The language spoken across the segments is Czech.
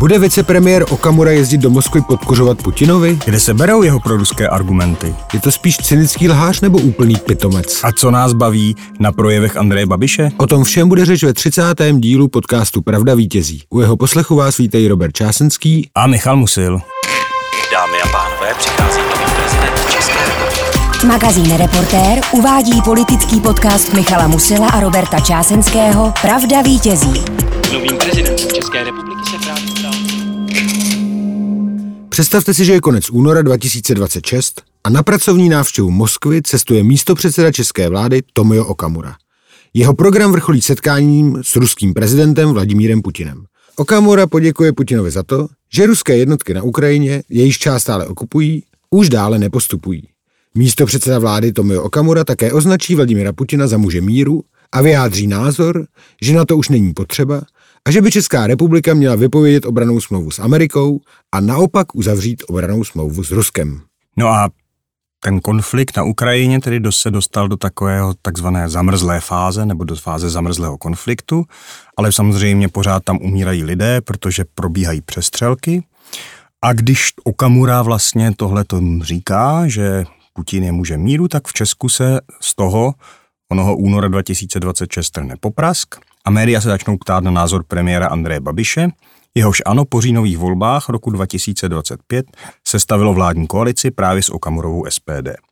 Bude vicepremiér Okamura jezdit do Moskvy podkořovat Putinovi? Kde se berou jeho proruské argumenty? Je to spíš cynický lhář nebo úplný pitomec? A co nás baví na projevech Andreje Babiše? O tom všem bude řeč ve 30. dílu podcastu Pravda vítězí. U jeho poslechu vás vítají Robert Čásenský a Michal Musil. Dámy a pánové, přichází nový prezident České republiky. Magazín Reportér uvádí politický podcast Michala Musila a Roberta Čásenského Pravda vítězí. Novým prezidentem České republiky se. Představte si, že je konec února 2026 a na pracovní návštěvu Moskvy cestuje místo předseda české vlády Tomio Okamura. Jeho program vrcholí setkáním s ruským prezidentem Vladimírem Putinem. Okamura poděkuje Putinovi za to, že ruské jednotky na Ukrajině, jejíž část stále okupují, už dále nepostupují. Místo předseda vlády Tomio Okamura také označí Vladimira Putina za muže míru a vyjádří názor, že na to už není potřeba a že by Česká republika měla vypovědět obranou smlouvu s Amerikou a naopak uzavřít obranou smlouvu s Ruskem. No a ten konflikt na Ukrajině tedy se dostal do takového takzvané zamrzlé fáze nebo do fáze zamrzlého konfliktu, ale samozřejmě pořád tam umírají lidé, protože probíhají přestřelky. A když Okamura vlastně tohle říká, že Putin je muže míru, tak v Česku se z toho onoho února 2026 trhne poprask a média se začnou ptát na názor premiéra Andreje Babiše, jehož ano po říjnových volbách roku 2025 sestavilo vládní koalici právě s Okamurovou SPD.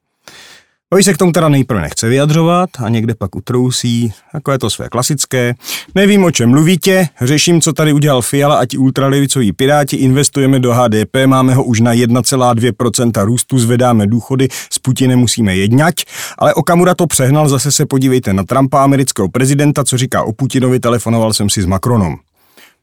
Oni se k tomu teda nejprve nechce vyjadřovat a někde pak utrousí, jako je to své klasické. Nevím, o čem mluvíte, řeším, co tady udělal Fiala a ti ultralevicoví piráti, investujeme do HDP, máme ho už na 1,2% růstu, zvedáme důchody, s Putinem musíme jednať, ale Okamura to přehnal, zase se podívejte na Trumpa, amerického prezidenta, co říká o Putinovi, telefonoval jsem si s Macronem.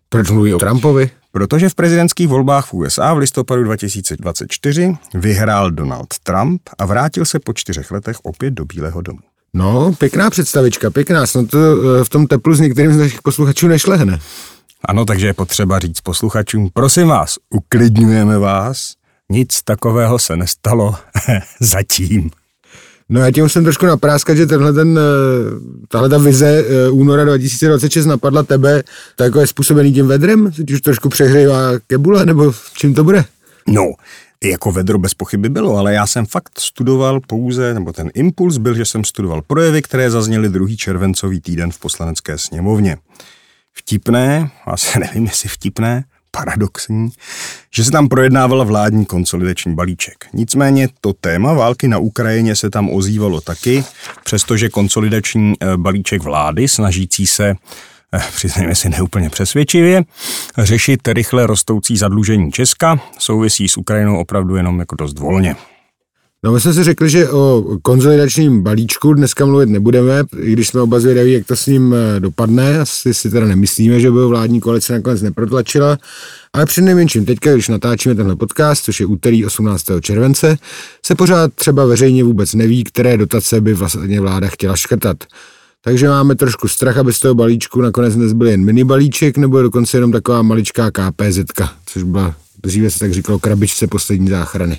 Proč mluví o Trumpovi? Protože v prezidentských volbách v USA v listopadu 2024 vyhrál Donald Trump a vrátil se po čtyřech letech opět do Bílého domu. No, pěkná představička, pěkná, snad to eh, v tom teplu s některým z našich posluchačů nešlehne. Ano, takže je potřeba říct posluchačům, prosím vás, uklidňujeme vás, nic takového se nestalo zatím. No já tím musím trošku napráskat, že tenhle ten, eh, tahle ta vize eh, února 2026 napadla tebe, tak jako je způsobený tím vedrem? Teď už trošku přehřejvá kebule, nebo čím to bude? No, jako vedro bez pochyby bylo, ale já jsem fakt studoval pouze, nebo ten impuls byl, že jsem studoval projevy, které zazněly druhý červencový týden v poslanecké sněmovně. Vtipné, asi nevím, jestli vtipné, paradoxní, že se tam projednávala vládní konsolidační balíček. Nicméně to téma války na Ukrajině se tam ozývalo taky, přestože konsolidační eh, balíček vlády snažící se eh, přiznejme si neúplně přesvědčivě, řešit rychle rostoucí zadlužení Česka souvisí s Ukrajinou opravdu jenom jako dost volně. No my jsme si řekli, že o konzolidačním balíčku dneska mluvit nebudeme, i když jsme oba zvědaví, jak to s ním eh, dopadne. Asi si teda nemyslíme, že by ho vládní koalice nakonec neprotlačila. Ale při nejmenším teďka, když natáčíme tenhle podcast, což je úterý 18. července, se pořád třeba veřejně vůbec neví, které dotace by vlastně vláda chtěla škrtat. Takže máme trošku strach, aby z toho balíčku nakonec nezbyl jen mini balíček, nebo dokonce jenom taková maličká KPZ, což byla, dříve se tak říkalo, krabičce poslední záchrany.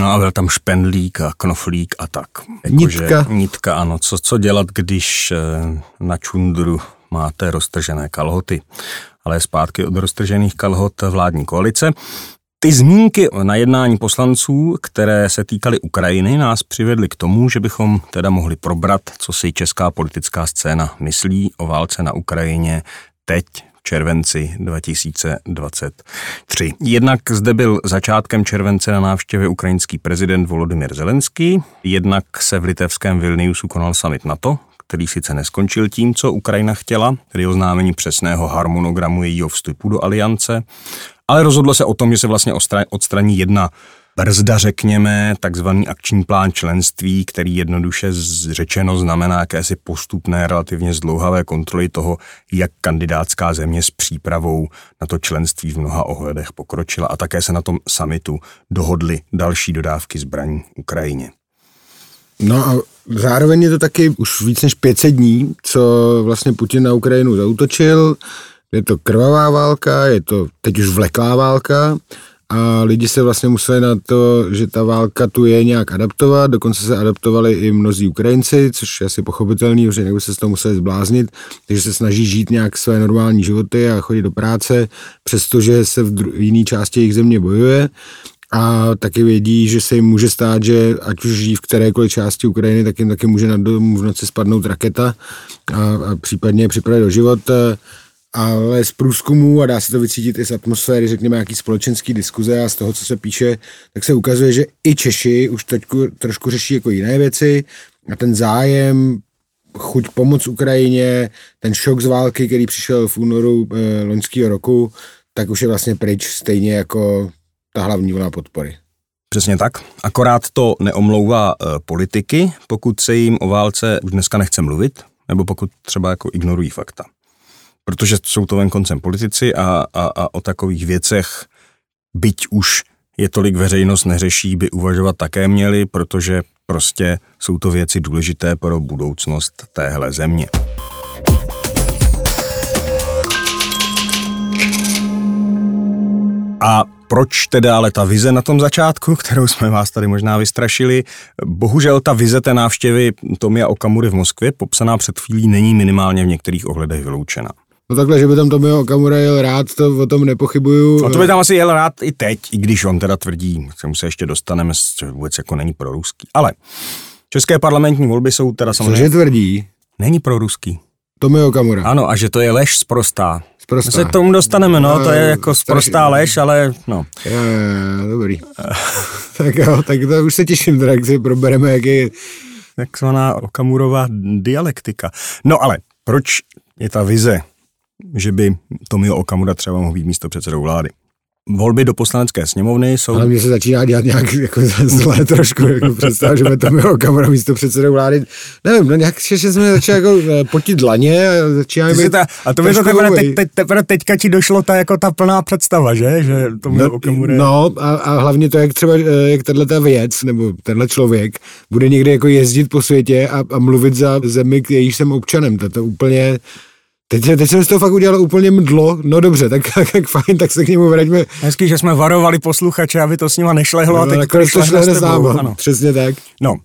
No a byl tam špendlík a knoflík a tak. Jako nitka. Nitka, ano. Co, co dělat, když eh, na čundru máte roztržené kalhoty? Ale zpátky od roztržených kalhot vládní koalice. Ty zmínky na jednání poslanců, které se týkaly Ukrajiny, nás přivedly k tomu, že bychom teda mohli probrat, co si česká politická scéna myslí o válce na Ukrajině teď červenci 2023. Jednak zde byl začátkem července na návštěvě ukrajinský prezident Volodymyr Zelenský, jednak se v litevském Vilniusu konal summit NATO, který sice neskončil tím, co Ukrajina chtěla, tedy oznámení přesného harmonogramu jejího vstupu do aliance, ale rozhodlo se o tom, že se vlastně odstraní jedna brzda, řekněme, takzvaný akční plán členství, který jednoduše řečeno znamená jakési postupné, relativně zdlouhavé kontroly toho, jak kandidátská země s přípravou na to členství v mnoha ohledech pokročila a také se na tom samitu dohodly další dodávky zbraní Ukrajině. No a zároveň je to taky už víc než 500 dní, co vlastně Putin na Ukrajinu zautočil. Je to krvavá válka, je to teď už vleklá válka a lidi se vlastně museli na to, že ta válka tu je nějak adaptovat, dokonce se adaptovali i mnozí Ukrajinci, což je asi pochopitelný, že někdo se z toho museli zbláznit, takže se snaží žít nějak své normální životy a chodit do práce, přestože se v, dru- v jiné části jejich země bojuje. A taky vědí, že se jim může stát, že ať už žijí v kterékoliv části Ukrajiny, tak jim taky může na domu v noci spadnout raketa a, a případně připravit do život. Ale z průzkumu, a dá se to vycítit i z atmosféry, řekněme, nějaký společenský diskuze a z toho, co se píše, tak se ukazuje, že i Češi už teď trošku řeší jako jiné věci a ten zájem chuť pomoc Ukrajině, ten šok z války, který přišel v únoru eh, loňského roku, tak už je vlastně pryč, stejně jako ta hlavní vlna podpory. Přesně tak. Akorát to neomlouvá e, politiky, pokud se jim o válce už dneska nechce mluvit, nebo pokud třeba jako ignorují fakta. Protože jsou to ven koncem politici a, a, a o takových věcech, byť už je tolik veřejnost neřeší, by uvažovat také měli, protože prostě jsou to věci důležité pro budoucnost téhle země. A proč teda ale ta vize na tom začátku, kterou jsme vás tady možná vystrašili, bohužel ta vize té návštěvy Tomia Okamury v Moskvě, popsaná před chvílí, není minimálně v některých ohledech vyloučena. No takhle, že by tam Tomio Okamura jel rád, to o tom nepochybuju. No to by tam asi jel rád i teď, i když on teda tvrdí, k čemu se ještě dostaneme, že vůbec jako není pro ruský. Ale české parlamentní volby jsou teda samozřejmě... Cože tvrdí? Není pro ruský. Tomio Okamura. Ano, a že to je lež sprostá. Sprostá. My se k tomu dostaneme, no, to je No, jako sprostá lež, ale no. Jo, jo, jo, dobrý. tak jo, tak to už se těším, teda, jak si probereme, jak je takzvaná Okamurová dialektika. No ale proč je ta vize, že by Tomio Okamura třeba mohl být místo předsedou vlády? Volby do poslanecké sněmovny jsou... Ale mně se začíná dělat nějak jako zle trošku, jako představ, že by to bylo kamera místo předsedou vlády. Nevím, no nějak že jsme začali jako eh, potit dlaně a začíná Ty být ta, a to mi to teprve, hloupej. teď, teď, teprve teďka ti došlo ta, jako ta plná představa, že? Že Tomio No, Okamura... no a, a, hlavně to, jak třeba, eh, jak tenhle ta věc, nebo tenhle člověk bude někde jako jezdit po světě a, a mluvit za zemi, jejíž jsem občanem. To, to úplně, teď, teď jsem z toho fakt udělal úplně mdlo, no dobře, tak, tak, tak fajn, tak se k němu vraťme. Hezký, že jsme varovali posluchače, aby to s nima nešlehlo a No, teď nakonec to šlehne s Ano. přesně tak. No,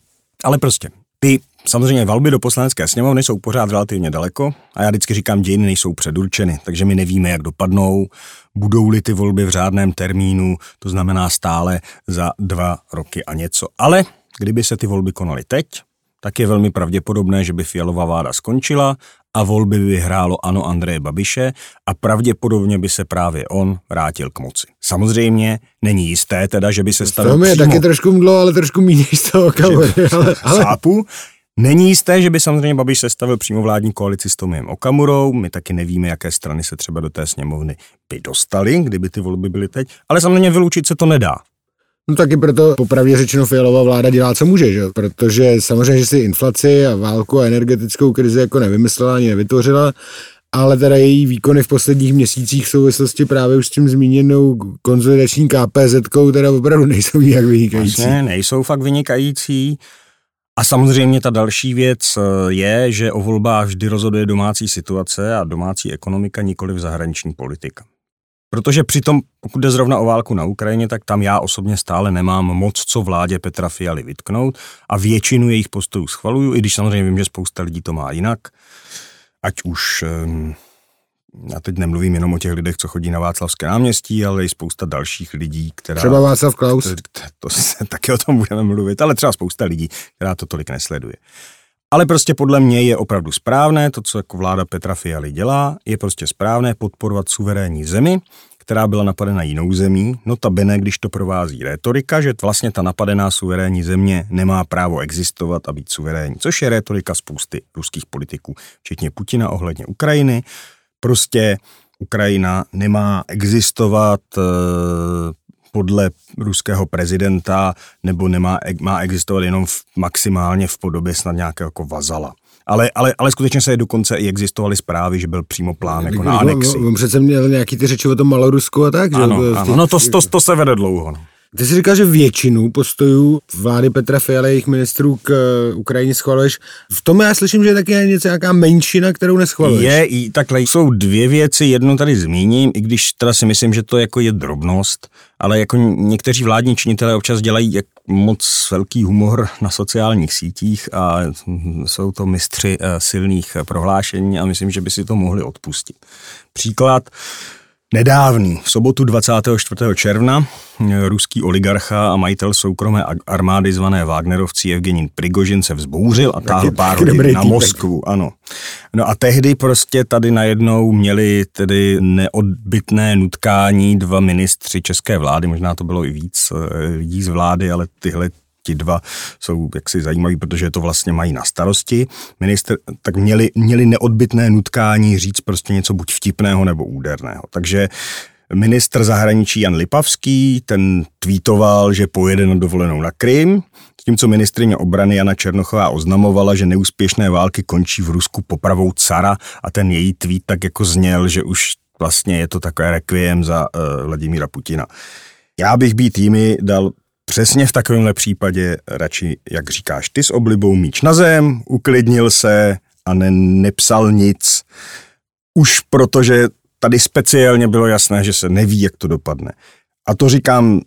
ale prostě, ty samozřejmě volby do poslanecké sněmovny jsou pořád relativně daleko a já vždycky říkám, dějiny nejsou předurčeny, takže my nevíme, jak dopadnou, budou-li ty volby v řádném termínu, to znamená stále za dva roky a něco. Ale kdyby se ty volby konaly teď, tak je velmi pravděpodobné, že by Fialová vláda skončila a volby by vyhrálo ano Andreje Babiše a pravděpodobně by se právě on vrátil k moci. Samozřejmě není jisté teda, že by se stavil To je přímo taky trošku mdlo, ale trošku méně z toho kamery, ale, ale chápu. Není jisté, že by samozřejmě Babiš sestavil přímo vládní koalici s Tomiem Okamurou. My taky nevíme, jaké strany se třeba do té sněmovny by dostaly, kdyby ty volby byly teď. Ale samozřejmě vyloučit se to nedá. No taky proto popravdě řečeno Fialová vláda dělá, co může, že? protože samozřejmě, že si inflaci a válku a energetickou krizi jako nevymyslela ani nevytvořila, ale teda její výkony v posledních měsících v souvislosti právě už s tím zmíněnou konzolidační KPZ, teda opravdu nejsou nijak vynikající. Vlastně nejsou fakt vynikající. A samozřejmě ta další věc eh, je, že o volbách vždy rozhoduje domácí situace a domácí ekonomika, nikoli v zahraniční politika. Protože přitom, pokud jde zrovna o válku na Ukrajině, tak tam já osobně stále nemám moc co vládě Petra Fialy vytknout a většinu jejich postojů schvaluju, i když samozřejmě vím, že spousta lidí to má jinak. Ať už, ehm, já teď nemluvím jenom o těch lidech, co chodí na Václavské náměstí, ale i spousta dalších lidí, která... Třeba Václav Klaus. To, to, to se taky o tom budeme mluvit, ale třeba spousta lidí, která to tolik nesleduje. Ale prostě podle mě je opravdu správné, to, co jako vláda Petra Fialy dělá, je prostě správné podporovat suverénní zemi, která byla napadena jinou zemí, notabene, když to provází rétorika, že vlastně ta napadená suverénní země nemá právo existovat a být suverénní, což je rétorika spousty ruských politiků, včetně Putina ohledně Ukrajiny. Prostě Ukrajina nemá existovat eh, podle ruského prezidenta nebo nemá, má existovat jenom v, maximálně v podobě snad nějakého jako vazala. Ale, ale, ale skutečně se dokonce i existovaly zprávy, že byl přímo plán jako na anexi. On, on přece měl nějaký ty řeči o tom Malorusku a tak, že? Ano, ano, no to, to, to se vede dlouho. No. Ty jsi říkal, že většinu postojů vlády Petra Fialy jejich ministrů k eh, Ukrajině schvaluješ. V tom já slyším, že je taky něco nějaká menšina, kterou neschvaluješ. Je, i takhle jsou dvě věci, jednu tady zmíním, i když teda si myslím, že to jako je drobnost, ale jako někteří vládní činitelé občas dělají jak moc velký humor na sociálních sítích a jsou to mistři eh, silných prohlášení a myslím, že by si to mohli odpustit. Příklad, Nedávný, v sobotu 24. června, ruský oligarcha a majitel soukromé armády zvané Wagnerovci Evgenin Prigožin se vzbouřil a táhl pár hodin na Moskvu, ano. No a tehdy prostě tady najednou měli tedy neodbytné nutkání dva ministři české vlády, možná to bylo i víc eh, lidí z vlády, ale tyhle ti dva jsou jaksi zajímaví, protože to vlastně mají na starosti. Minister, tak měli, měli neodbitné nutkání říct prostě něco buď vtipného nebo úderného. Takže ministr zahraničí Jan Lipavský, ten tweetoval, že pojede na dovolenou na Krym, Tímco ministrině obrany Jana Černochová oznamovala, že neúspěšné války končí v Rusku popravou cara a ten její tweet tak jako zněl, že už vlastně je to takové requiem za uh, Vladimíra Putina. Já bych být jimi dal Přesně v takovémhle případě radši, jak říkáš, ty s oblibou míč na zem, uklidnil se a ne, nepsal nic. Už protože tady speciálně bylo jasné, že se neví, jak to dopadne. A to říkám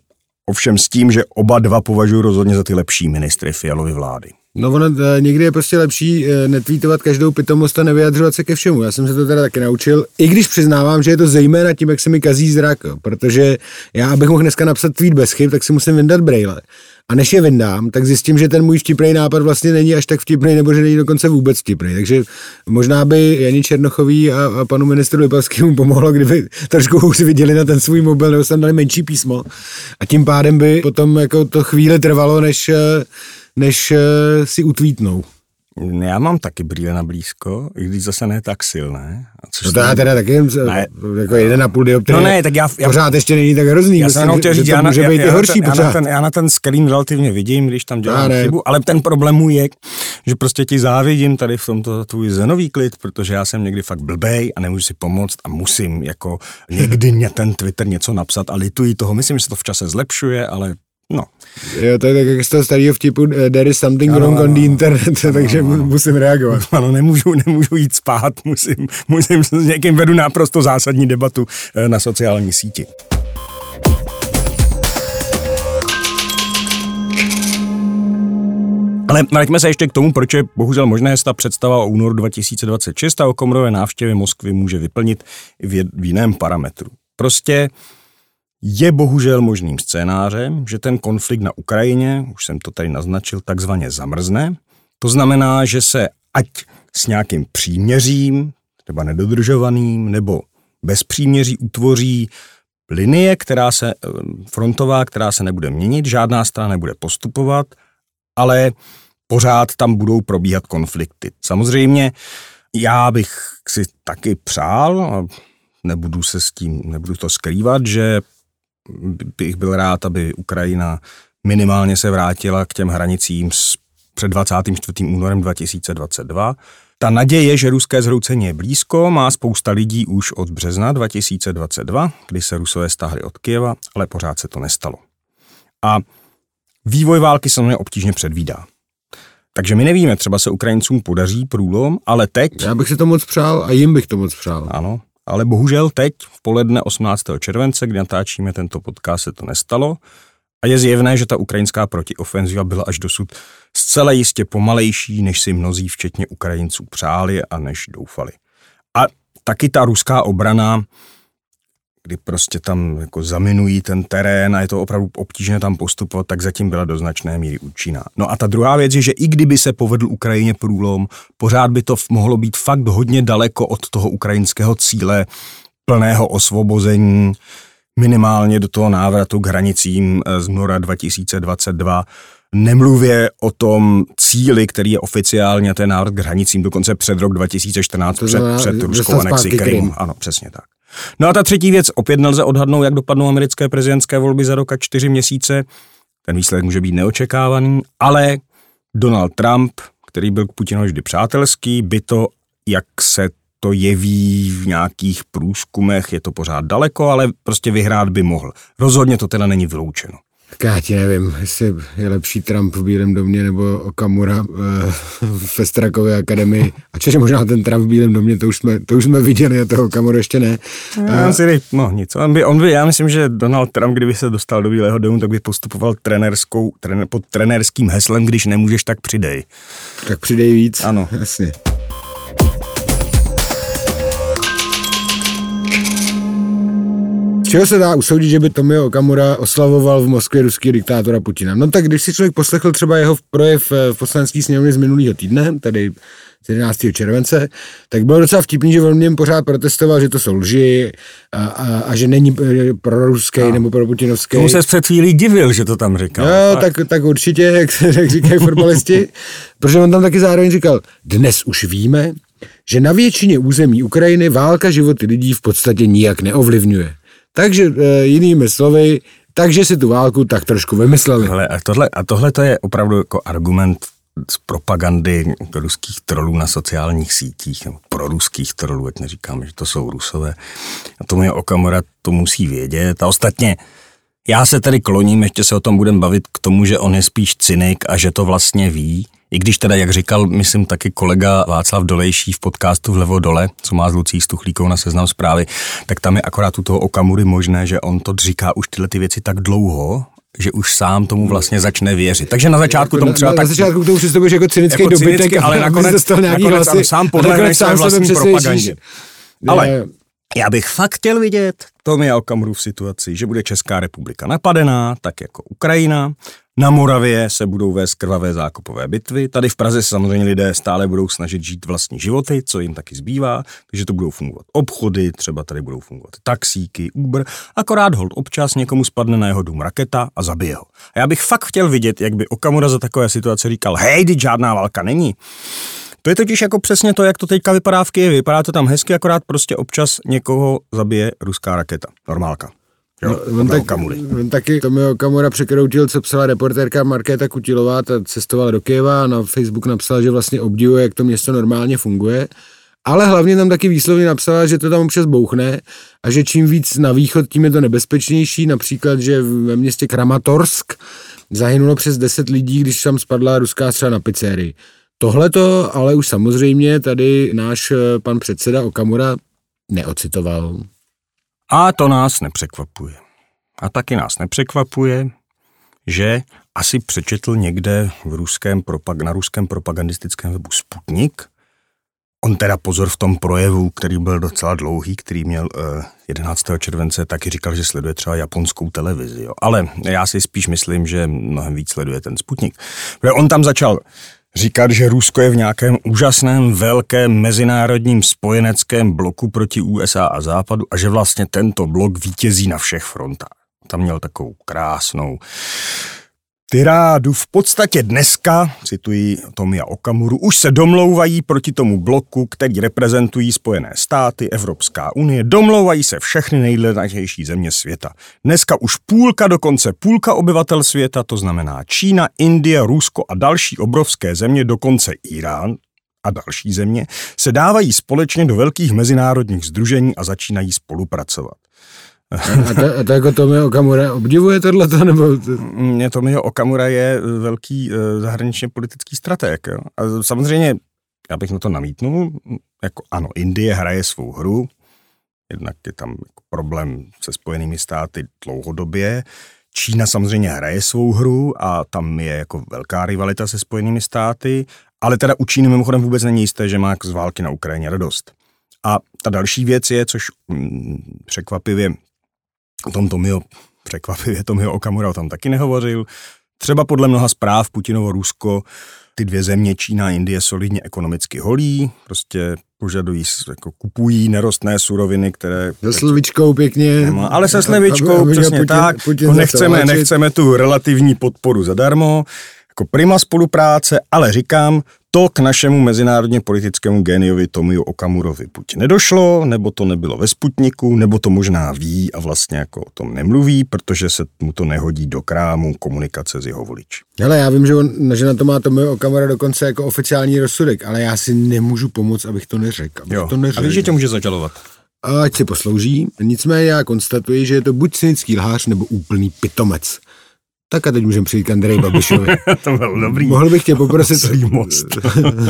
ovšem s tím, že oba dva považuji rozhodně za ty lepší ministry Fialovy vlády. No ono e, někdy je prostě lepší e, netvítovat každou pitomost a nevyjadřovat se ke všemu. Já jsem se to teda taky naučil, i když přiznávám, že je to zejména tím, jak se mi kazí zrak, protože já, abych mohl dneska napsat tweet bez chyb, tak si musím vyndat braille. A než je vyndám, tak zjistím, že ten můj vtipný nápad vlastně není až tak vtipný, nebo že není dokonce vůbec vtipný. Takže možná by Janí Černochový a, a panu ministru Lipavskému pomohlo, kdyby trošku hůř viděli na ten svůj mobil, nebo tam dali menší písmo. A tím pádem by potom jako to chvíli trvalo, než e, než uh, si utvítnou. Já mám taky brýle na blízko, i když zase ne tak silné. Což no to já teda taky ne, jako jeden a půl dioptrie. No ne, tak já, já pořád ještě není tak hrozný. Já jsem chtěl říct, já, může já, být já, horší já, pořád. na ten, já na ten screen relativně vidím, když tam dělám chybu, ale ten problém můj je, že prostě ti závidím tady v tomto tvůj zenový klid, protože já jsem někdy fakt blbej a nemůžu si pomoct a musím jako někdy mě ten Twitter něco napsat a lituji toho. Myslím, že se to v čase zlepšuje, ale No. Jo, to je tak jak z toho starého vtipu eh, There is something ano, wrong on the internet, ano, takže ano. musím reagovat. Ano, nemůžu, nemůžu jít spát, musím, musím s někým vedu naprosto zásadní debatu eh, na sociální síti. Ale vraťme se ještě k tomu, proč je bohužel možné ta představa o únoru 2026 a o komorové návštěvě Moskvy může vyplnit v jiném parametru. Prostě je bohužel možným scénářem, že ten konflikt na Ukrajině, už jsem to tady naznačil, takzvaně zamrzne. To znamená, že se ať s nějakým příměřím, třeba nedodržovaným, nebo bez příměří utvoří linie, která se, eh, frontová, která se nebude měnit, žádná strana nebude postupovat, ale pořád tam budou probíhat konflikty. Samozřejmě já bych si taky přál, a nebudu se s tím, nebudu to skrývat, že bych byl rád, aby Ukrajina minimálně se vrátila k těm hranicím s před 24. únorem 2022. Ta naděje, že ruské zhroucení je blízko, má spousta lidí už od března 2022, kdy se Rusové stáhli od Kieva, ale pořád se to nestalo. A vývoj války se mě obtížně předvídá. Takže my nevíme, třeba se Ukrajincům podaří průlom, ale teď... Já bych si to moc přál a jim bych to moc přál. Ano, ale bohužel teď, v poledne 18. července, kdy natáčíme tento podcast, se to nestalo. A je zjevné, že ta ukrajinská protiofenziva byla až dosud zcela jistě pomalejší, než si mnozí, včetně Ukrajinců, přáli a než doufali. A taky ta ruská obrana kdy prostě tam jako zaminují ten terén a je to opravdu obtížné tam postupovat, tak zatím byla do značné míry účinná. No a ta druhá věc je, že i kdyby se povedl Ukrajině průlom, pořád by to mohlo být fakt hodně daleko od toho ukrajinského cíle plného osvobození, minimálně do toho návratu k hranicím eh, z Nora 2022, Nemluvě o tom cíli, který je oficiálně ten návrat k hranicím dokonce před rok 2014, před, před ruskou anexí Krymu. Ano, přesně tak. No a ta třetí věc, opět nelze odhadnout, jak dopadnou americké prezidentské volby za rok a čtyři měsíce. Ten výsledek může být neočekávaný, ale Donald Trump, který byl k Putinovi vždy přátelský, by to, jak se to jeví v nějakých průzkumech, je to pořád daleko, ale prostě vyhrát by mohl. Rozhodně to teda není vyloučeno. Tak já ti nevím, jestli je lepší Trump v Bílém domě nebo Okamura eh, v Strakové akademii. A čeže možná ten Trump v Bílém domě, to už jsme, to už jsme viděli, a toho Okamura ještě ne. Já si dej, no nic, on by, on by, já myslím, že Donald Trump, kdyby se dostal do Bílého domu, tak by postupoval trenerskou, trener, pod trenérským heslem, když nemůžeš, tak přidej. Tak přidej víc. Ano. Jasně. Čeho se dá usoudit, že by Tomio Okamura oslavoval v Moskvě ruský diktátora Putina? No tak když si člověk poslechl třeba jeho projev eh, v poslanecký sněmovně z minulého týdne, tedy z 11. července, tak bylo docela vtipný, že on něm pořád protestoval, že to jsou lži a, a, a že není eh, proruský no. nebo proputinovský. Tomu se před chvílí divil, že to tam říkal. Jo, tak, tak určitě, jak, jak říkají fotbalisti, protože on tam taky zároveň říkal, dnes už víme, že na většině území Ukrajiny válka životy lidí v podstatě nijak neovlivňuje. Takže e, jinými slovy, takže si tu válku tak trošku vymysleli. Hele, a, tohle, a tohle to je opravdu jako argument z propagandy ruských trolů na sociálních sítích, pro ruských trolů, ať neříkáme, že to jsou rusové. A tomu je Okamura, to musí vědět. A ostatně, já se tady kloním, ještě se o tom budem bavit k tomu, že on je spíš cynik a že to vlastně ví. I když teda, jak říkal, myslím taky kolega Václav Dolejší v podcastu Vlevo dole, co má s Lucí Stuchlíkou na seznam zprávy, tak tam je akorát u toho Okamury možné, že on to říká už tyhle ty věci tak dlouho, že už sám tomu vlastně začne věřit. Takže na začátku tomu třeba na, tak... Na začátku k tomu přistupuješ jako cynický jako dobytek, cynicky, ale nakonec, dostal nějaký nakonec hlasy. sám podle nakonec své vlastní propagandě. Ale já bych fakt chtěl vidět Tomia Okamuru v situaci, že bude Česká republika napadená, tak jako Ukrajina. Na Moravě se budou vést krvavé zákopové bitvy. Tady v Praze samozřejmě lidé stále budou snažit žít vlastní životy, co jim taky zbývá, takže to budou fungovat obchody, třeba tady budou fungovat taxíky, Uber, akorát hold občas někomu spadne na jeho dům raketa a zabije ho. A já bych fakt chtěl vidět, jak by Okamura za takové situace říkal, hej, teď žádná válka není. To je totiž jako přesně to, jak to teďka vypadá v Kyjevě. Vypadá to tam hezky, akorát prostě občas někoho zabije ruská raketa. Normálka. Jo, No, on, tak, on taky Tomio Okamura překroutil, co psala reportérka Markéta Kutilová, ta cestovala do Kyjeva a na Facebook napsala, že vlastně obdivuje, jak to město normálně funguje. Ale hlavně tam taky výslovně napsala, že to tam občas bouchne a že čím víc na východ, tím je to nebezpečnější. Například, že ve městě Kramatorsk zahynulo přes 10 lidí, když tam spadla ruská střela na pizzerii. Tohle to ale už samozřejmě tady náš eh, pan předseda Okamura neocitoval. A to nás nepřekvapuje. A taky nás nepřekvapuje, že asi přečetl někde v ruském propag- na ruském propagandistickém webu Sputnik. On teda pozor v tom projevu, který byl docela dlouhý, který měl uh, 11. července, taky říkal, že sleduje třeba japonskou televizi. Jo. Ale já si spíš myslím, že mnohem víc sleduje ten Sputnik. Protože on tam začal říkat, že Rusko je v nějakém úžasném, velkém mezinárodním spojeneckém bloku proti USA a Západu a že vlastně tento blok vítězí na všech frontách. Tam měl takovou krásnou tyrádu. V podstatě dneska, cituji Tomia Okamuru, už se domlouvají proti tomu bloku, který reprezentují Spojené státy, Evropská unie, domlouvají se všechny nejledatější země světa. Dneska už půlka, dokonce půlka obyvatel světa, to znamená Čína, Indie, Rusko a další obrovské země, dokonce Irán, a další země se dávají společně do velkých mezinárodních združení a začínají spolupracovat. A to, a to jako Tomio Okamura obdivuje tohleto, nebo... Mě Tomio Okamura je velký eh, zahraničně politický strateg. Jo? A samozřejmě, já bych na to namítnul, jako ano, Indie hraje svou hru, jednak je tam jako problém se spojenými státy dlouhodobě, Čína samozřejmě hraje svou hru a tam je jako velká rivalita se spojenými státy, ale teda u Číny mimochodem vůbec není jisté, že má z války na Ukrajině radost. A ta další věc je, což mm, překvapivě o tom Tomio, překvapivě Tomio Okamura o tom taky nehovořil. Třeba podle mnoha zpráv Putinovo Rusko ty dvě země, Čína a Indie, solidně ekonomicky holí, prostě požadují, jako kupují nerostné suroviny, které... Se slovičkou pěkně. Nemá, ale se slovičkou, přesně Putin, tak. Putin no nechceme, nechceme tu relativní podporu zadarmo, jako prima spolupráce, ale říkám, to k našemu mezinárodně politickému geniovi Tomiu Okamurovi buď nedošlo, nebo to nebylo ve Sputniku, nebo to možná ví a vlastně jako o tom nemluví, protože se mu to nehodí do krámu komunikace s jeho voliči. Ale já vím, že, on, že na to má Tomio Okamura dokonce jako oficiální rozsudek, ale já si nemůžu pomoct, abych to neřekl. Abych Jo, to neřekl. a víš, že tě může zažalovat? Ať si poslouží. Nicméně já konstatuji, že je to buď cynický lhář, nebo úplný pitomec. Tak a teď můžeme přijít k Andreji Babišovi. to byl dobrý. Mohl bych tě poprosit... Celý most.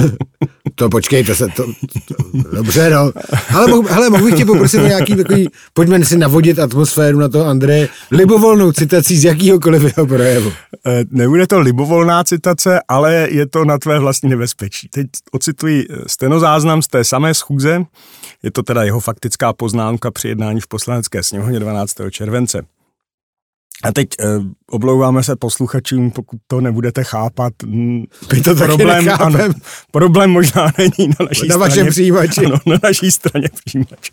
to počkej, to se to, to dobře, no. Ale mohl, hele, mohl bych tě poprosit o nějaký takový, pojďme si navodit atmosféru na to Andreje, libovolnou citací z jakýhokoliv jeho projevu. Eh, Nebude to libovolná citace, ale je to na tvé vlastní nebezpečí. Teď ocituji eh, stenozáznam z té samé schůze, je to teda jeho faktická poznámka při jednání v poslanecké sněmovně 12. července. A teď eh, oblouváme se posluchačům, pokud to nebudete chápat. mm, My to problém, nechápem. problém možná není na naší Na straně. vašem přijímači. Ano, na naší straně přijímače.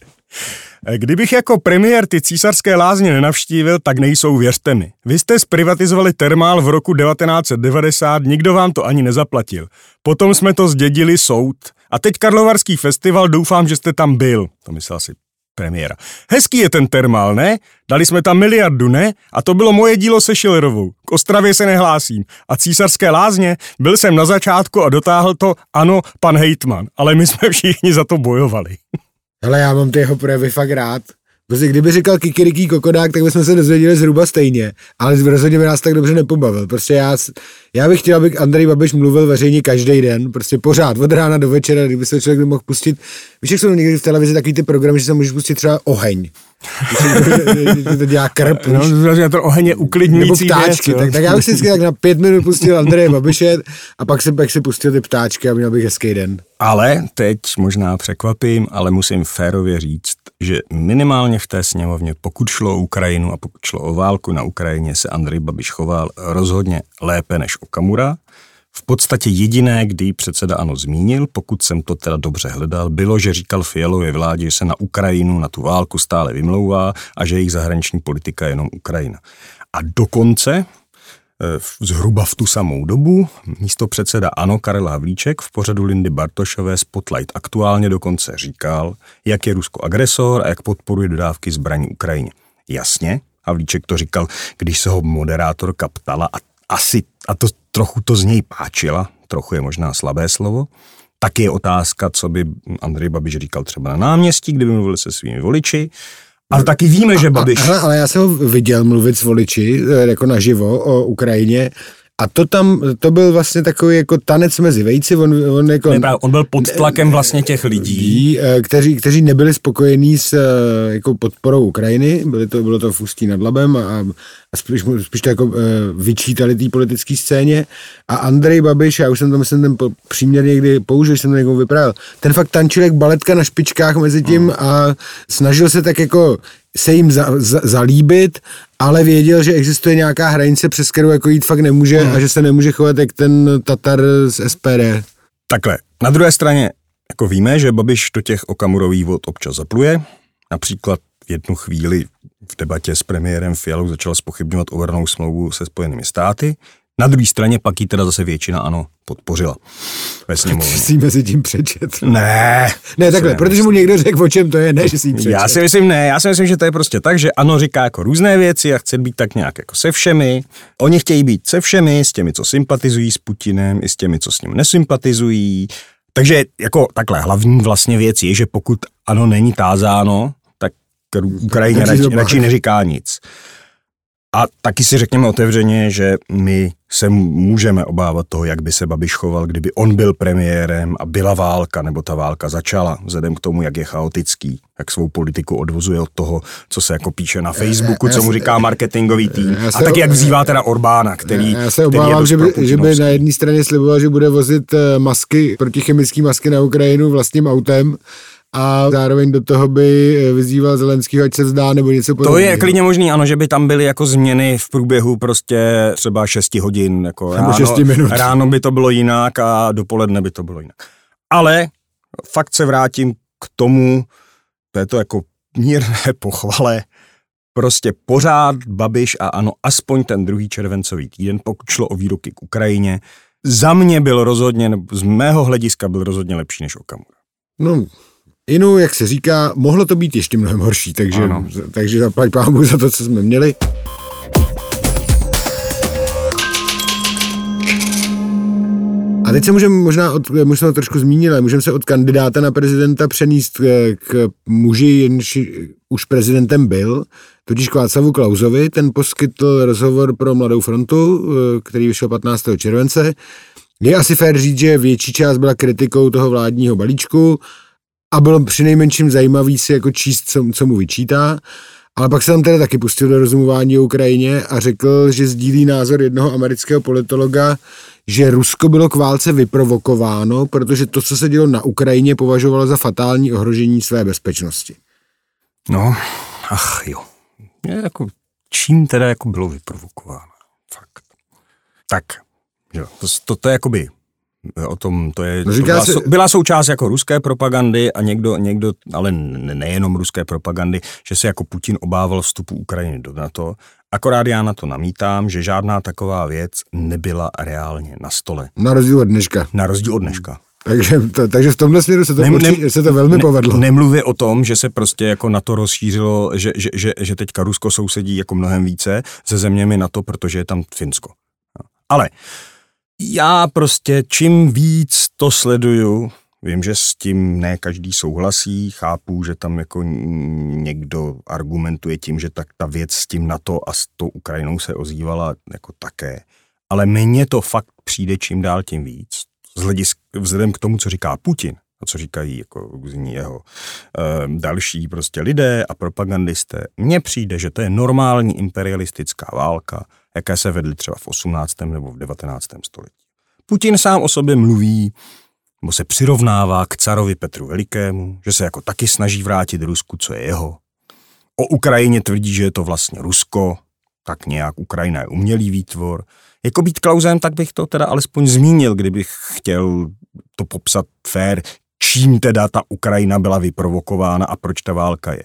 Eh, Kdybych jako premiér ty císařské lázně nenavštívil, tak nejsou, věřte mi. Vy jste zprivatizovali termál v roku 1990, nikdo vám to ani nezaplatil. Potom jsme to zdědili soud. A teď Karlovarský festival, doufám, že jste tam byl. To myslel si premiéra. Hezký je ten termál, ne? Dali jsme tam miliardu, ne? A to bylo moje dílo se Schillerovou. K Ostravě se nehlásím. A císařské lázně? Byl jsem na začátku a dotáhl to, ano, pan hejtman. Ale my jsme všichni za to bojovali. Hele, já mám ty jeho projevy fakt rád. Prostě kdyby říkal kikiriký kokodák, tak bychom se dozvěděli zhruba stejně, ale rozhodně by nás tak dobře nepobavil. Prostě já, já bych chtěl, aby Andrej Babiš mluvil veřejně každý den, prostě pořád, od rána do večera, kdyby se člověk mohl pustit. Víš, jak jsou někdy v televizi takový ty programy, že se můžeš pustit třeba oheň. Že to dělá krp, No, že to oheň je nebo uklidňující ptáčky, věc, tak, tak já bych si vždycky tak na pět minut pustil Andreje Babiše a pak si, pak si pustil ty ptáčky a měl bych hezký den. Ale teď možná překvapím, ale musím férově říct, že minimálně v té sněmovně, pokud šlo o Ukrajinu a pokud šlo o válku na Ukrajině, se Andrej Babiš choval rozhodně lépe než Okamura. V podstatě jediné, kdy předseda ano zmínil, pokud jsem to teda dobře hledal, bylo, že říkal Fialově vládě, že se na Ukrajinu, na tu válku stále vymlouvá a že jejich zahraniční politika je jenom Ukrajina. A dokonce eh, zhruba v tu samou dobu místo předseda ANO Karel Havlíček v pořadu Lindy Bartošové Spotlight aktuálně dokonce říkal, jak je Rusko agresor a jak podporuje dodávky zbraní Ukrajině. Jasně, Havlíček to říkal, když se ho moderátorka ptala a asi, a to trochu to z něj páčila, trochu je možná slabé slovo, tak je otázka, co by Andrej Babiš říkal třeba na náměstí, kdyby mluvil se svými voliči. A taky víme, že Babiš... Hele, ale já jsem ho viděl mluvit s voliči, eh, jako naživo o Ukrajině a to tam, to byl vlastně takový jako tanec mezi vejci, on, on jako... Ne, on byl pod tlakem vlastně těch lidí. lidí, eh, kteří, kteří nebyli spokojení s eh, jako podporou Ukrajiny, byli to, bylo to v Ústí nad Labem a, a spíš, spíš to jako eh, vyčítali té politické scéně. A Andrej Babiš, já už jsem to myslím ten příměr někdy použil, jsem to někomu vyprávěl, ten fakt tančil jak baletka na špičkách mezi tím a snažil se tak jako se jim za, za, zalíbit, ale věděl, že existuje nějaká hranice, přes kterou jako jít fakt nemůže a že se nemůže chovat jak ten Tatar z SPD. Takhle, na druhé straně jako víme, že Babiš do těch okamurových vod občas zapluje. Například v jednu chvíli v debatě s premiérem Fialou začal spochybňovat obranou smlouvu se Spojenými státy. Na druhé straně pak ji teda zase většina ano podpořila ve sněmovně. Si mezi tím přečet. Ne, Ne, takhle, protože mu někdo řekl, o čem to je, ne, že si ji přečet. Já si myslím, ne, já si myslím, že to je prostě tak, že ano říká jako různé věci a chce být tak nějak jako se všemi. Oni chtějí být se všemi, s těmi, co sympatizují s Putinem, i s těmi, co s ním nesympatizují. Takže jako takhle, hlavní vlastně věc je, že pokud ano není tázáno, tak Ukrajině radši, radši neříká nic. A taky si řekněme otevřeně, že my se můžeme obávat toho, jak by se Babiš choval, kdyby on byl premiérem a byla válka, nebo ta válka začala, vzhledem k tomu, jak je chaotický, jak svou politiku odvozuje od toho, co se jako píše na Facebooku, já co mu říká marketingový tým. já A taky jak vzývá teda Orbána, který, Já se obávám, dost že by, že by na jedné straně sliboval, že bude vozit eh, masky, protichemické masky na Ukrajinu vlastním autem a zároveň do toho by eh, vyzýval Zelenskýho, ať se vzdá nebo něco To podobného. je klidně možný, ano, že by tam byly jako změny v průběhu prostě třeba 6 hodin. Jako Nebo ráno, šesti minut. ráno by to bylo jinak a dopoledne by to bylo jinak. Ale fakt se vrátím k tomu, to je to jako mírné pochvale, prostě pořád Babiš a ano, aspoň ten druhý červencový týden, pokud šlo o výroky k Ukrajině, za mě byl rozhodně, z mého hlediska byl rozhodně lepší než Okamura. No, Inu, jak se říká, mohlo to být ještě mnohem horší, takže, Ano. takže zaplať pámu za to, co jsme měli. A teď se můžeme možná, od, možná to trošku zmínit, ale můžeme se od kandidáta na prezidenta přenést k, k muži, jenž už prezidentem byl, totiž k Václavu Klauzovi. Ten poskytl rozhovor pro Mladou frontu, eh, který vyšel 15. července. Je asi fér říct, že větší část byla kritikou toho vládního balíčku a bylo přinejmenším zajímavý si jako číst, co, co mu vyčítá. Ale pak se tam teda taky pustil do rozumování o Ukrajině a řekl, že sdílí názor jednoho amerického politologa, že Rusko bylo k válce vyprovokováno, protože to, co se dělo na Ukrajině, považovalo za fatální ohrožení své bezpečnosti. No, ach jo. Je jako, čím teda jako bylo vyprovokováno? Fakt. Tak, jo, to, to, to je jakoby o tom, to je, No to byla, sou- byla součást jako ruské propagandy a někdo, někdo ale ne- nejenom ruské propagandy, že se jako Putin obával vstupu Ukrajiny do NATO. Akorát já na to namítám, že žádná taková věc nebyla reálně na stole. Na rozdíl od dneška. Na rozdíl od dneška. Takže, to, takže v tomhle směru se to, Nem- určitě, nem- se to velmi ne, povedlo. Nemluvě o tom, že se prostě jako na to rozšířilo, že, že, že, že teďka Rusko sousedí jako mnohem více se zeměmi na to, protože je tam Finsko. Ale já prostě čím víc to sleduju, vím, že s tím ne každý souhlasí, chápu, že tam jako někdo argumentuje tím, že tak ta věc s tím NATO a s tou Ukrajinou se ozývala jako také. Ale mně to fakt přijde čím dál tím víc. Vzhledem k tomu, co říká Putin, a co říkají jako různí jeho e, další prostě lidé a propagandisté, mně přijde, že to je normální imperialistická válka, jaké se vedly třeba v 18. nebo v 19. století. Putin sám o sobě mluví, nebo se přirovnává k carovi Petru Velikému, že se jako taky snaží vrátit Rusku, co je jeho. O Ukrajině tvrdí, že je to vlastně Rusko, tak nějak Ukrajina je umělý výtvor. Jako být Klausem, tak bych to teda alespoň zmínil, kdybych chtěl to popsat fair, čím teda ta Ukrajina byla vyprovokována a proč ta válka je.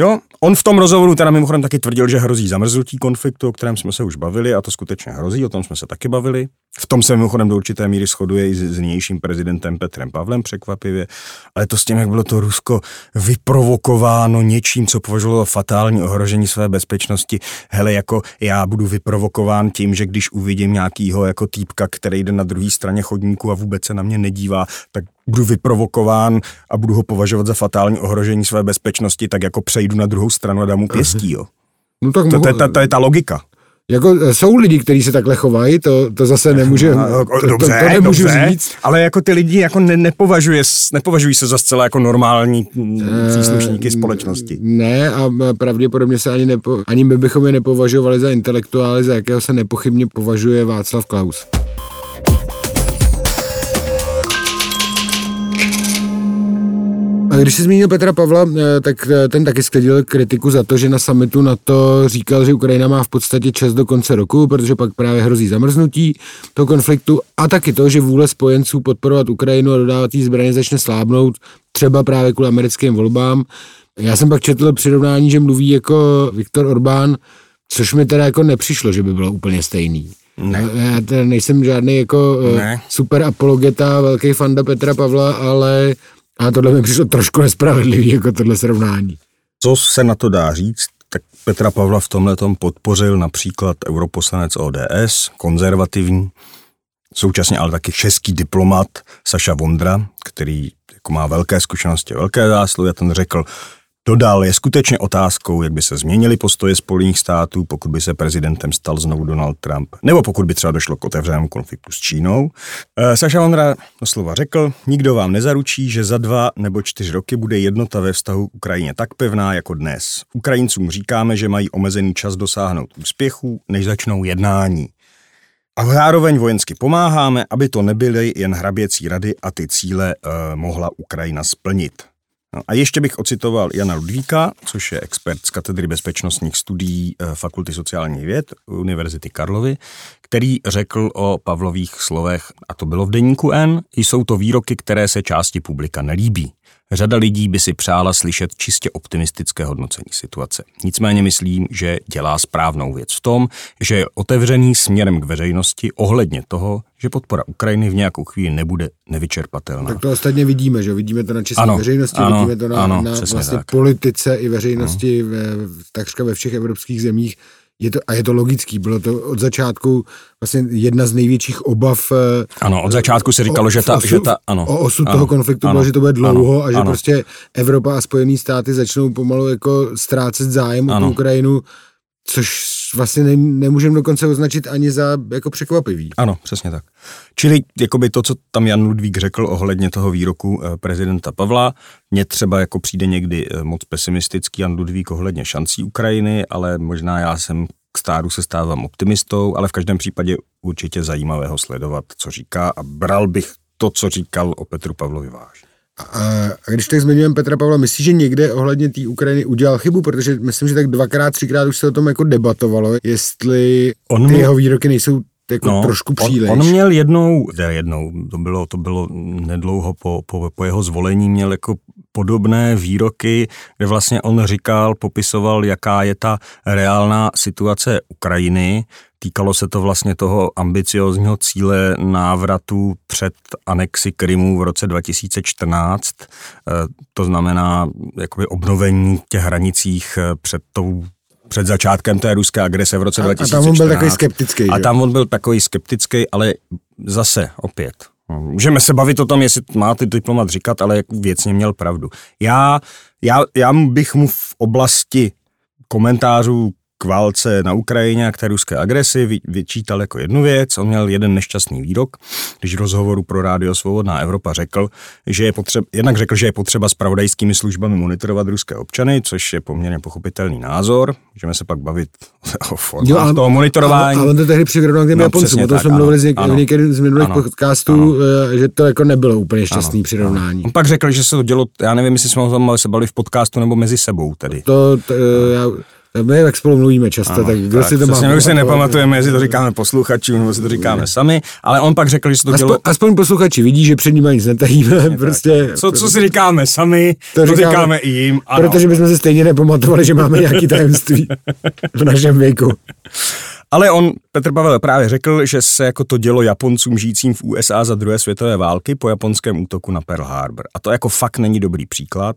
Jo, on v tom rozhovoru teda mimochodem taky tvrdil, že hrozí zamrznutí konfliktu, o kterém jsme se už bavili a to skutečně hrozí, o tom jsme se taky bavili. V tom se mimochodem do určité míry shoduje i s s nynějším prezidentem Petrem Pavlem překvapivě, ale to s tím, jak bylo to Rusko vyprovokováno něčím, co považovalo fatální ohrožení své bezpečnosti. Hele, jako já budu vyprovokován tím, že když uvidím nějakýho jako týpka, který jde na druhé straně chodníku a vůbec se na mě nedívá, tak budu vyprovokován a budu ho považovat za fatální ohrožení své bezpečnosti, tak jako přejdu na druhou stranu a dám mu pěstí, jo. No tak To, to, mohu, to, to je ta logika. jako, e, jsou lidi, kteří se takhle chovají, to, to zase nemůže, No, to, dobře, to, to nemůžu dobře, říct. ale jako ty lidi jako ne, nepovažuje, nepovažují se za zcela jako normální mm, příslušníky společnosti. Ne a pravděpodobně se ani, nepo, ani my bychom je nepovažovali za intelektuály, za jakého se nepochybně považuje Václav Klaus. A když jsi zmínil Petra Pavla, eh, tak eh, ten taky sklidil kritiku za to, že na summitu na to říkal, že Ukrajina má v podstatě čas do konce roku, protože pak právě hrozí zamrznutí toho konfliktu a taky to, že vůle spojenců podporovat Ukrajinu a dodávat jí zbraně začne slábnout, třeba právě kvůli americkým volbám. Já jsem pak četl přirovnání, že mluví jako Viktor Orbán, což mi teda jako nepřišlo, že by bylo úplně stejný. Ne. Já teda nejsem žádný jako eh, Ne. super apologeta, velký fanda Petra Pavla, ale a tohle mi přišlo trošku nespravedlivý, jako tohle srovnání. Co se na to dá říct, tak Petra Pavla v tomhle podpořil například europoslanec ODS, konzervativní, současně ale taky český diplomat Saša Vondra, který jako má velké zkušenosti, velké zásluhy a ten řekl, Dodal, je skutečně otázkou, jak by se změnily postoje Spojených států, pokud by se prezidentem stal znovu Donald Trump, nebo pokud by třeba došlo k otevřenému konfliktu s Čínou. E, Saša Vondra doslova řekl, nikdo vám nezaručí, že za dva nebo čtyři roky bude jednota ve vztahu k Ukrajině tak pevná jako dnes. Ukrajincům říkáme, že mají omezený čas dosáhnout úspěchů, než začnou jednání. A zároveň vojensky pomáháme, aby to nebyly jen hraběcí rady a ty cíle e, mohla Ukrajina splnit. No a ještě bych ocitoval Jana Ludvíka, což je expert z katedry bezpečnostních studií eh, Fakulty sociálních věd Univerzity Karlovy, který řekl o Pavlových slovech, a to bylo v deníku N, jsou to výroky, které se části publika nelíbí. Řada lidí by si přála slyšet čistě optimistické hodnocení situace. Nicméně myslím, že dělá správnou věc v tom, že je otevřený směrem k veřejnosti ohledně toho, že podpora Ukrajiny v nějakou chvíli nebude nevyčerpatelná. Tak to ostatně vidíme, že vidíme to na české Ano, veřejnosti, ano, vidíme to na, ano, na vlastně tak. politice i veřejnosti ve, takřka ve všech evropských zemích, je to, a je to logický, bylo to od začátku vlastně jedna z největších obav. eh, Ano, od začátku se říkalo, o- že ta, o že ta, ano. o osud ano, toho konfliktu ano, bylo, že to bude dlouho ano, a že ano. prostě Evropa a Spojené státy začnou pomalu jako ztrácet zájem o tu. Ukrajinu, což vlastně ne, nemůžeme dokonce označit ani za jako překvapivý. Ano, přesně tak. Čili jakoby to, co tam Jan Ludvík řekl ohledně toho výroku eh, prezidenta Pavla, mně třeba jako přijde někdy eh, moc pesimistický Jan Ludvík ohledně šancí Ukrajiny, ale možná já jsem k stáru se stávám optimistou, ale v každém případě určitě zajímavého sledovat, co říká a bral bych to, co říkal o Petru Pavlovi vážně. A, a když tak zmiňujeme Petra Pavla, myslíš, že někde ohledně té Ukrajiny udělal chybu? Protože myslím, že tak dvakrát, třikrát už se o tom jako debatovalo, jestli On ty mi- jeho výroky nejsou jako no, trošku příliš. On, on měl jednou, ne jednou, to bylo, to bylo nedlouho po, po, po jeho zvolení, měl jako podobné výroky, kde vlastně on říkal, popisoval, jaká je ta reálná situace Ukrajiny. Týkalo se to vlastně toho ambiciozního cíle návratu před anexi Krymu v roce 2014. Eh, To znamená jakoby obnovení těch hranicích eh, před tou před začátkem té ruské agrese v roce a, a 2014. tam on byl takový skeptický. A tam on byl takový skeptický, ale zase opět. Můžeme se bavit o tom, jestli má ty diplomat říkat, ale jak věcně měl pravdu. Já, já, já bych mu v oblasti komentářů k válce na Ukrajině a k té ruské agresi vy- vyčítal jako jednu věc. On měl jeden nešťastný výrok, když v rozhovoru pro Rádio Svobodná Evropa řekl, že je potřeba, jednak řekl, že je potřeba s pravodajskými službami monitorovat ruské občany, což je poměrně pochopitelný názor. Můžeme se pak bavit o formách toho monitorování. A, on to tehdy přirovnal k těm No, Japoncům. O tom jsme ano, mluvili z něk- ano. v některém z minulých Ano, podcastů, eh, že to jako nebylo úplně šťastný přirovnání. On pak řekl, že se to dělo, já nevím, jestli jsme o tom se bavili v podcastu nebo mezi sebou tedy. To, to eh, já, my tak spolu mluvíme často, ano, tak kdo si to má... přesně, my už si nepamatujeme, jestli to říkáme posluchačům, nebo si to říkáme sami, ale on pak řekl, že to Aspoň, dělo... aspoň posluchači vidí, že před nimi nic netajíme, prostě... Co, co si říkáme sami, To to, říkáme- říkáme, i jim. Ano. Protože bychom si stejně nepamatovali, že máme nějaký tajemství v našem věku. Ale on, Petr Pavel, právě řekl, že se jako to dělo Japoncům žijícím v USA za druhé světové války po japonském útoku na Pearl Harbor. A to jako fakt není dobrý příklad,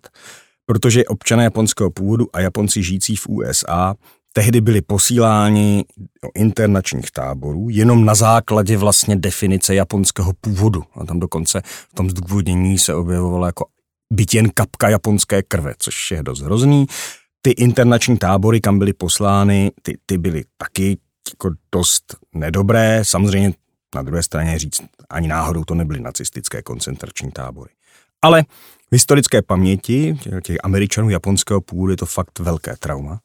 protože občané japonského původu a Japonci žijící v USA tehdy byli posíláni do internačních táborů jenom na základě vlastně definice japonského původu. A tam dokonce v tom zdůvodnění se objevovalo jako byt jen kapka japonské krve, což je dost hrozný. Ty internační tábory, kam byly poslány, ty, ty byly taky jako dost nedobré. Samozřejmě na druhé straně říct, ani náhodou to nebyly nacistické koncentrační tábory. Ale v historické paměti těch, američanů japonského původu je to fakt velké trauma.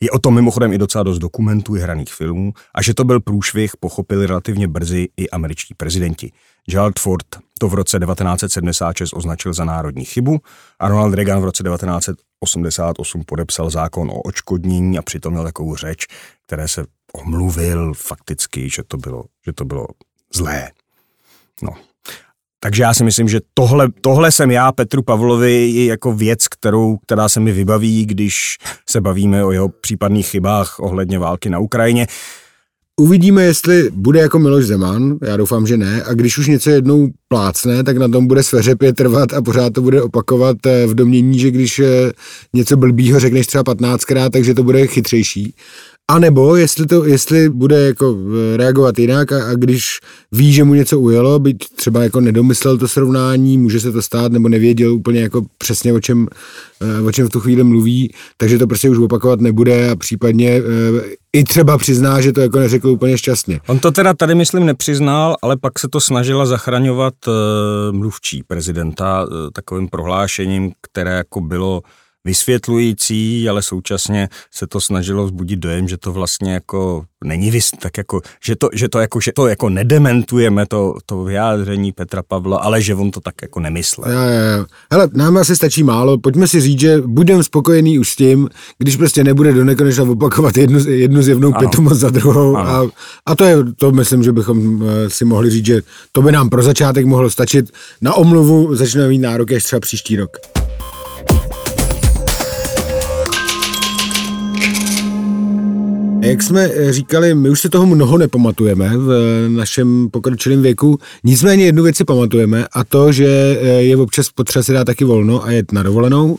Je o tom mimochodem i docela dost dokumentů i hraných filmů a že to byl průšvih, pochopili relativně brzy i američtí prezidenti. Gerald Ford to v roce 1976 označil za národní chybu a Ronald Reagan v roce 1988 podepsal zákon o očkodnění a přitom měl takovou řeč, které se omluvil fakticky, že to bylo, že to bylo zlé. No. Takže já si myslím, že tohle, tohle jsem já Petru Pavlovi jako věc, kterou, která se mi vybaví, když se bavíme o jeho případných chybách ohledně války na Ukrajině. Uvidíme, jestli bude jako Miloš Zeman, já doufám, že ne, a když už něco jednou plácne, tak na tom bude sveřepě trvat a pořád to bude opakovat eh, v domění, že když eh, něco blbýho řekneš třeba 15krát, takže to bude chytřejší. A nebo jestli, to, jestli bude jako eh, reagovat jinak a, a když ví, že mu něco ujelo, byť třeba jako nedomyslel to srovnání, může se to stát, nebo nevěděl úplně jako přesně o čem, eh, o čem v tu chvíli mluví, takže to prostě už opakovat nebude a případně eh, i třeba přizná, že to jako neřekl úplně šťastně. On to teda tady, myslím, nepřiznal, ale pak se to snažila zachraňovat mluvčí prezidenta takovým prohlášením, které jako bylo vysvětlující, ale současně se to snažilo vzbudit dojem, že to vlastně jako není vys, tak jako, že to, že to jako, že to jako nedementujeme to, to vyjádření Petra Pavla, ale že on to tak jako nemyslel. Jo, jo, jo. Hele, nám asi stačí málo, pojďme si říct, že budeme spokojení už s tím, když prostě nebude do nekonečna opakovat jednu, jednu zjevnou Ano. pitomost za druhou. A, Ano. a to je, to myslím, že bychom eh, si mohli říct, že to by nám pro začátek mohlo stačit. Na omluvu začneme mít nárok až třeba příští rok. Jak jsme eh, říkali, my už se toho mnoho nepamatujeme v eh, našem pokročilém věku, nicméně jednu věc si pamatujeme a to, že eh, je občas potřeba si dát taky volno a jet na dovolenou,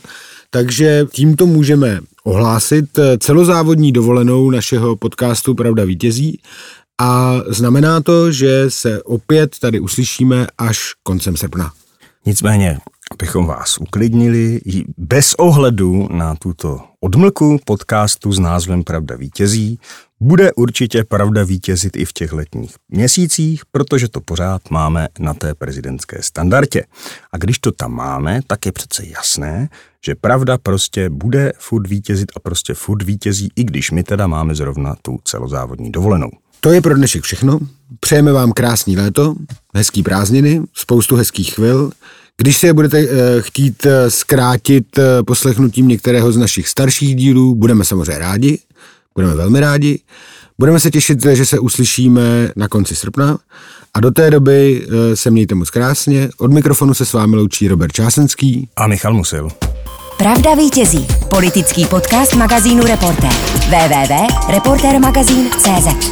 takže tímto můžeme ohlásit. Celozávodní dovolenou našeho podcastu Pravda vítězí. A znamená to, že se opět tady uslyšíme až koncem srpna. Nicméně, abychom vás uklidnili, bez ohledu na tuto odmlku podcastu s názvem Pravda vítězí, bude určitě pravda vítězit i v těch letních měsících, protože to pořád máme na té prezidentské standardě. A když to tam máme, tak je přece jasné, že pravda prostě bude furt vítězit a prostě furt vítězí, i když my teda máme zrovna tu celozávodní dovolenou. To je pro dnešek všechno. Přejeme vám krásný léto, hezký prázdniny, spoustu hezkých chvil. Když si je budete uh, chtít uh, zkrátit uh, poslechnutím některého z našich starších dílů, budeme samozřejmě rádi, budeme velmi rádi. Budeme se těšit, že se uslyšíme na konci srpna a do té doby se mějte moc krásně. Od mikrofonu se s vámi loučí Robert Čásenský a Michal Musil. Pravda vítězí. Politický podcast magazínu Reportér. www.reportermagazín.cz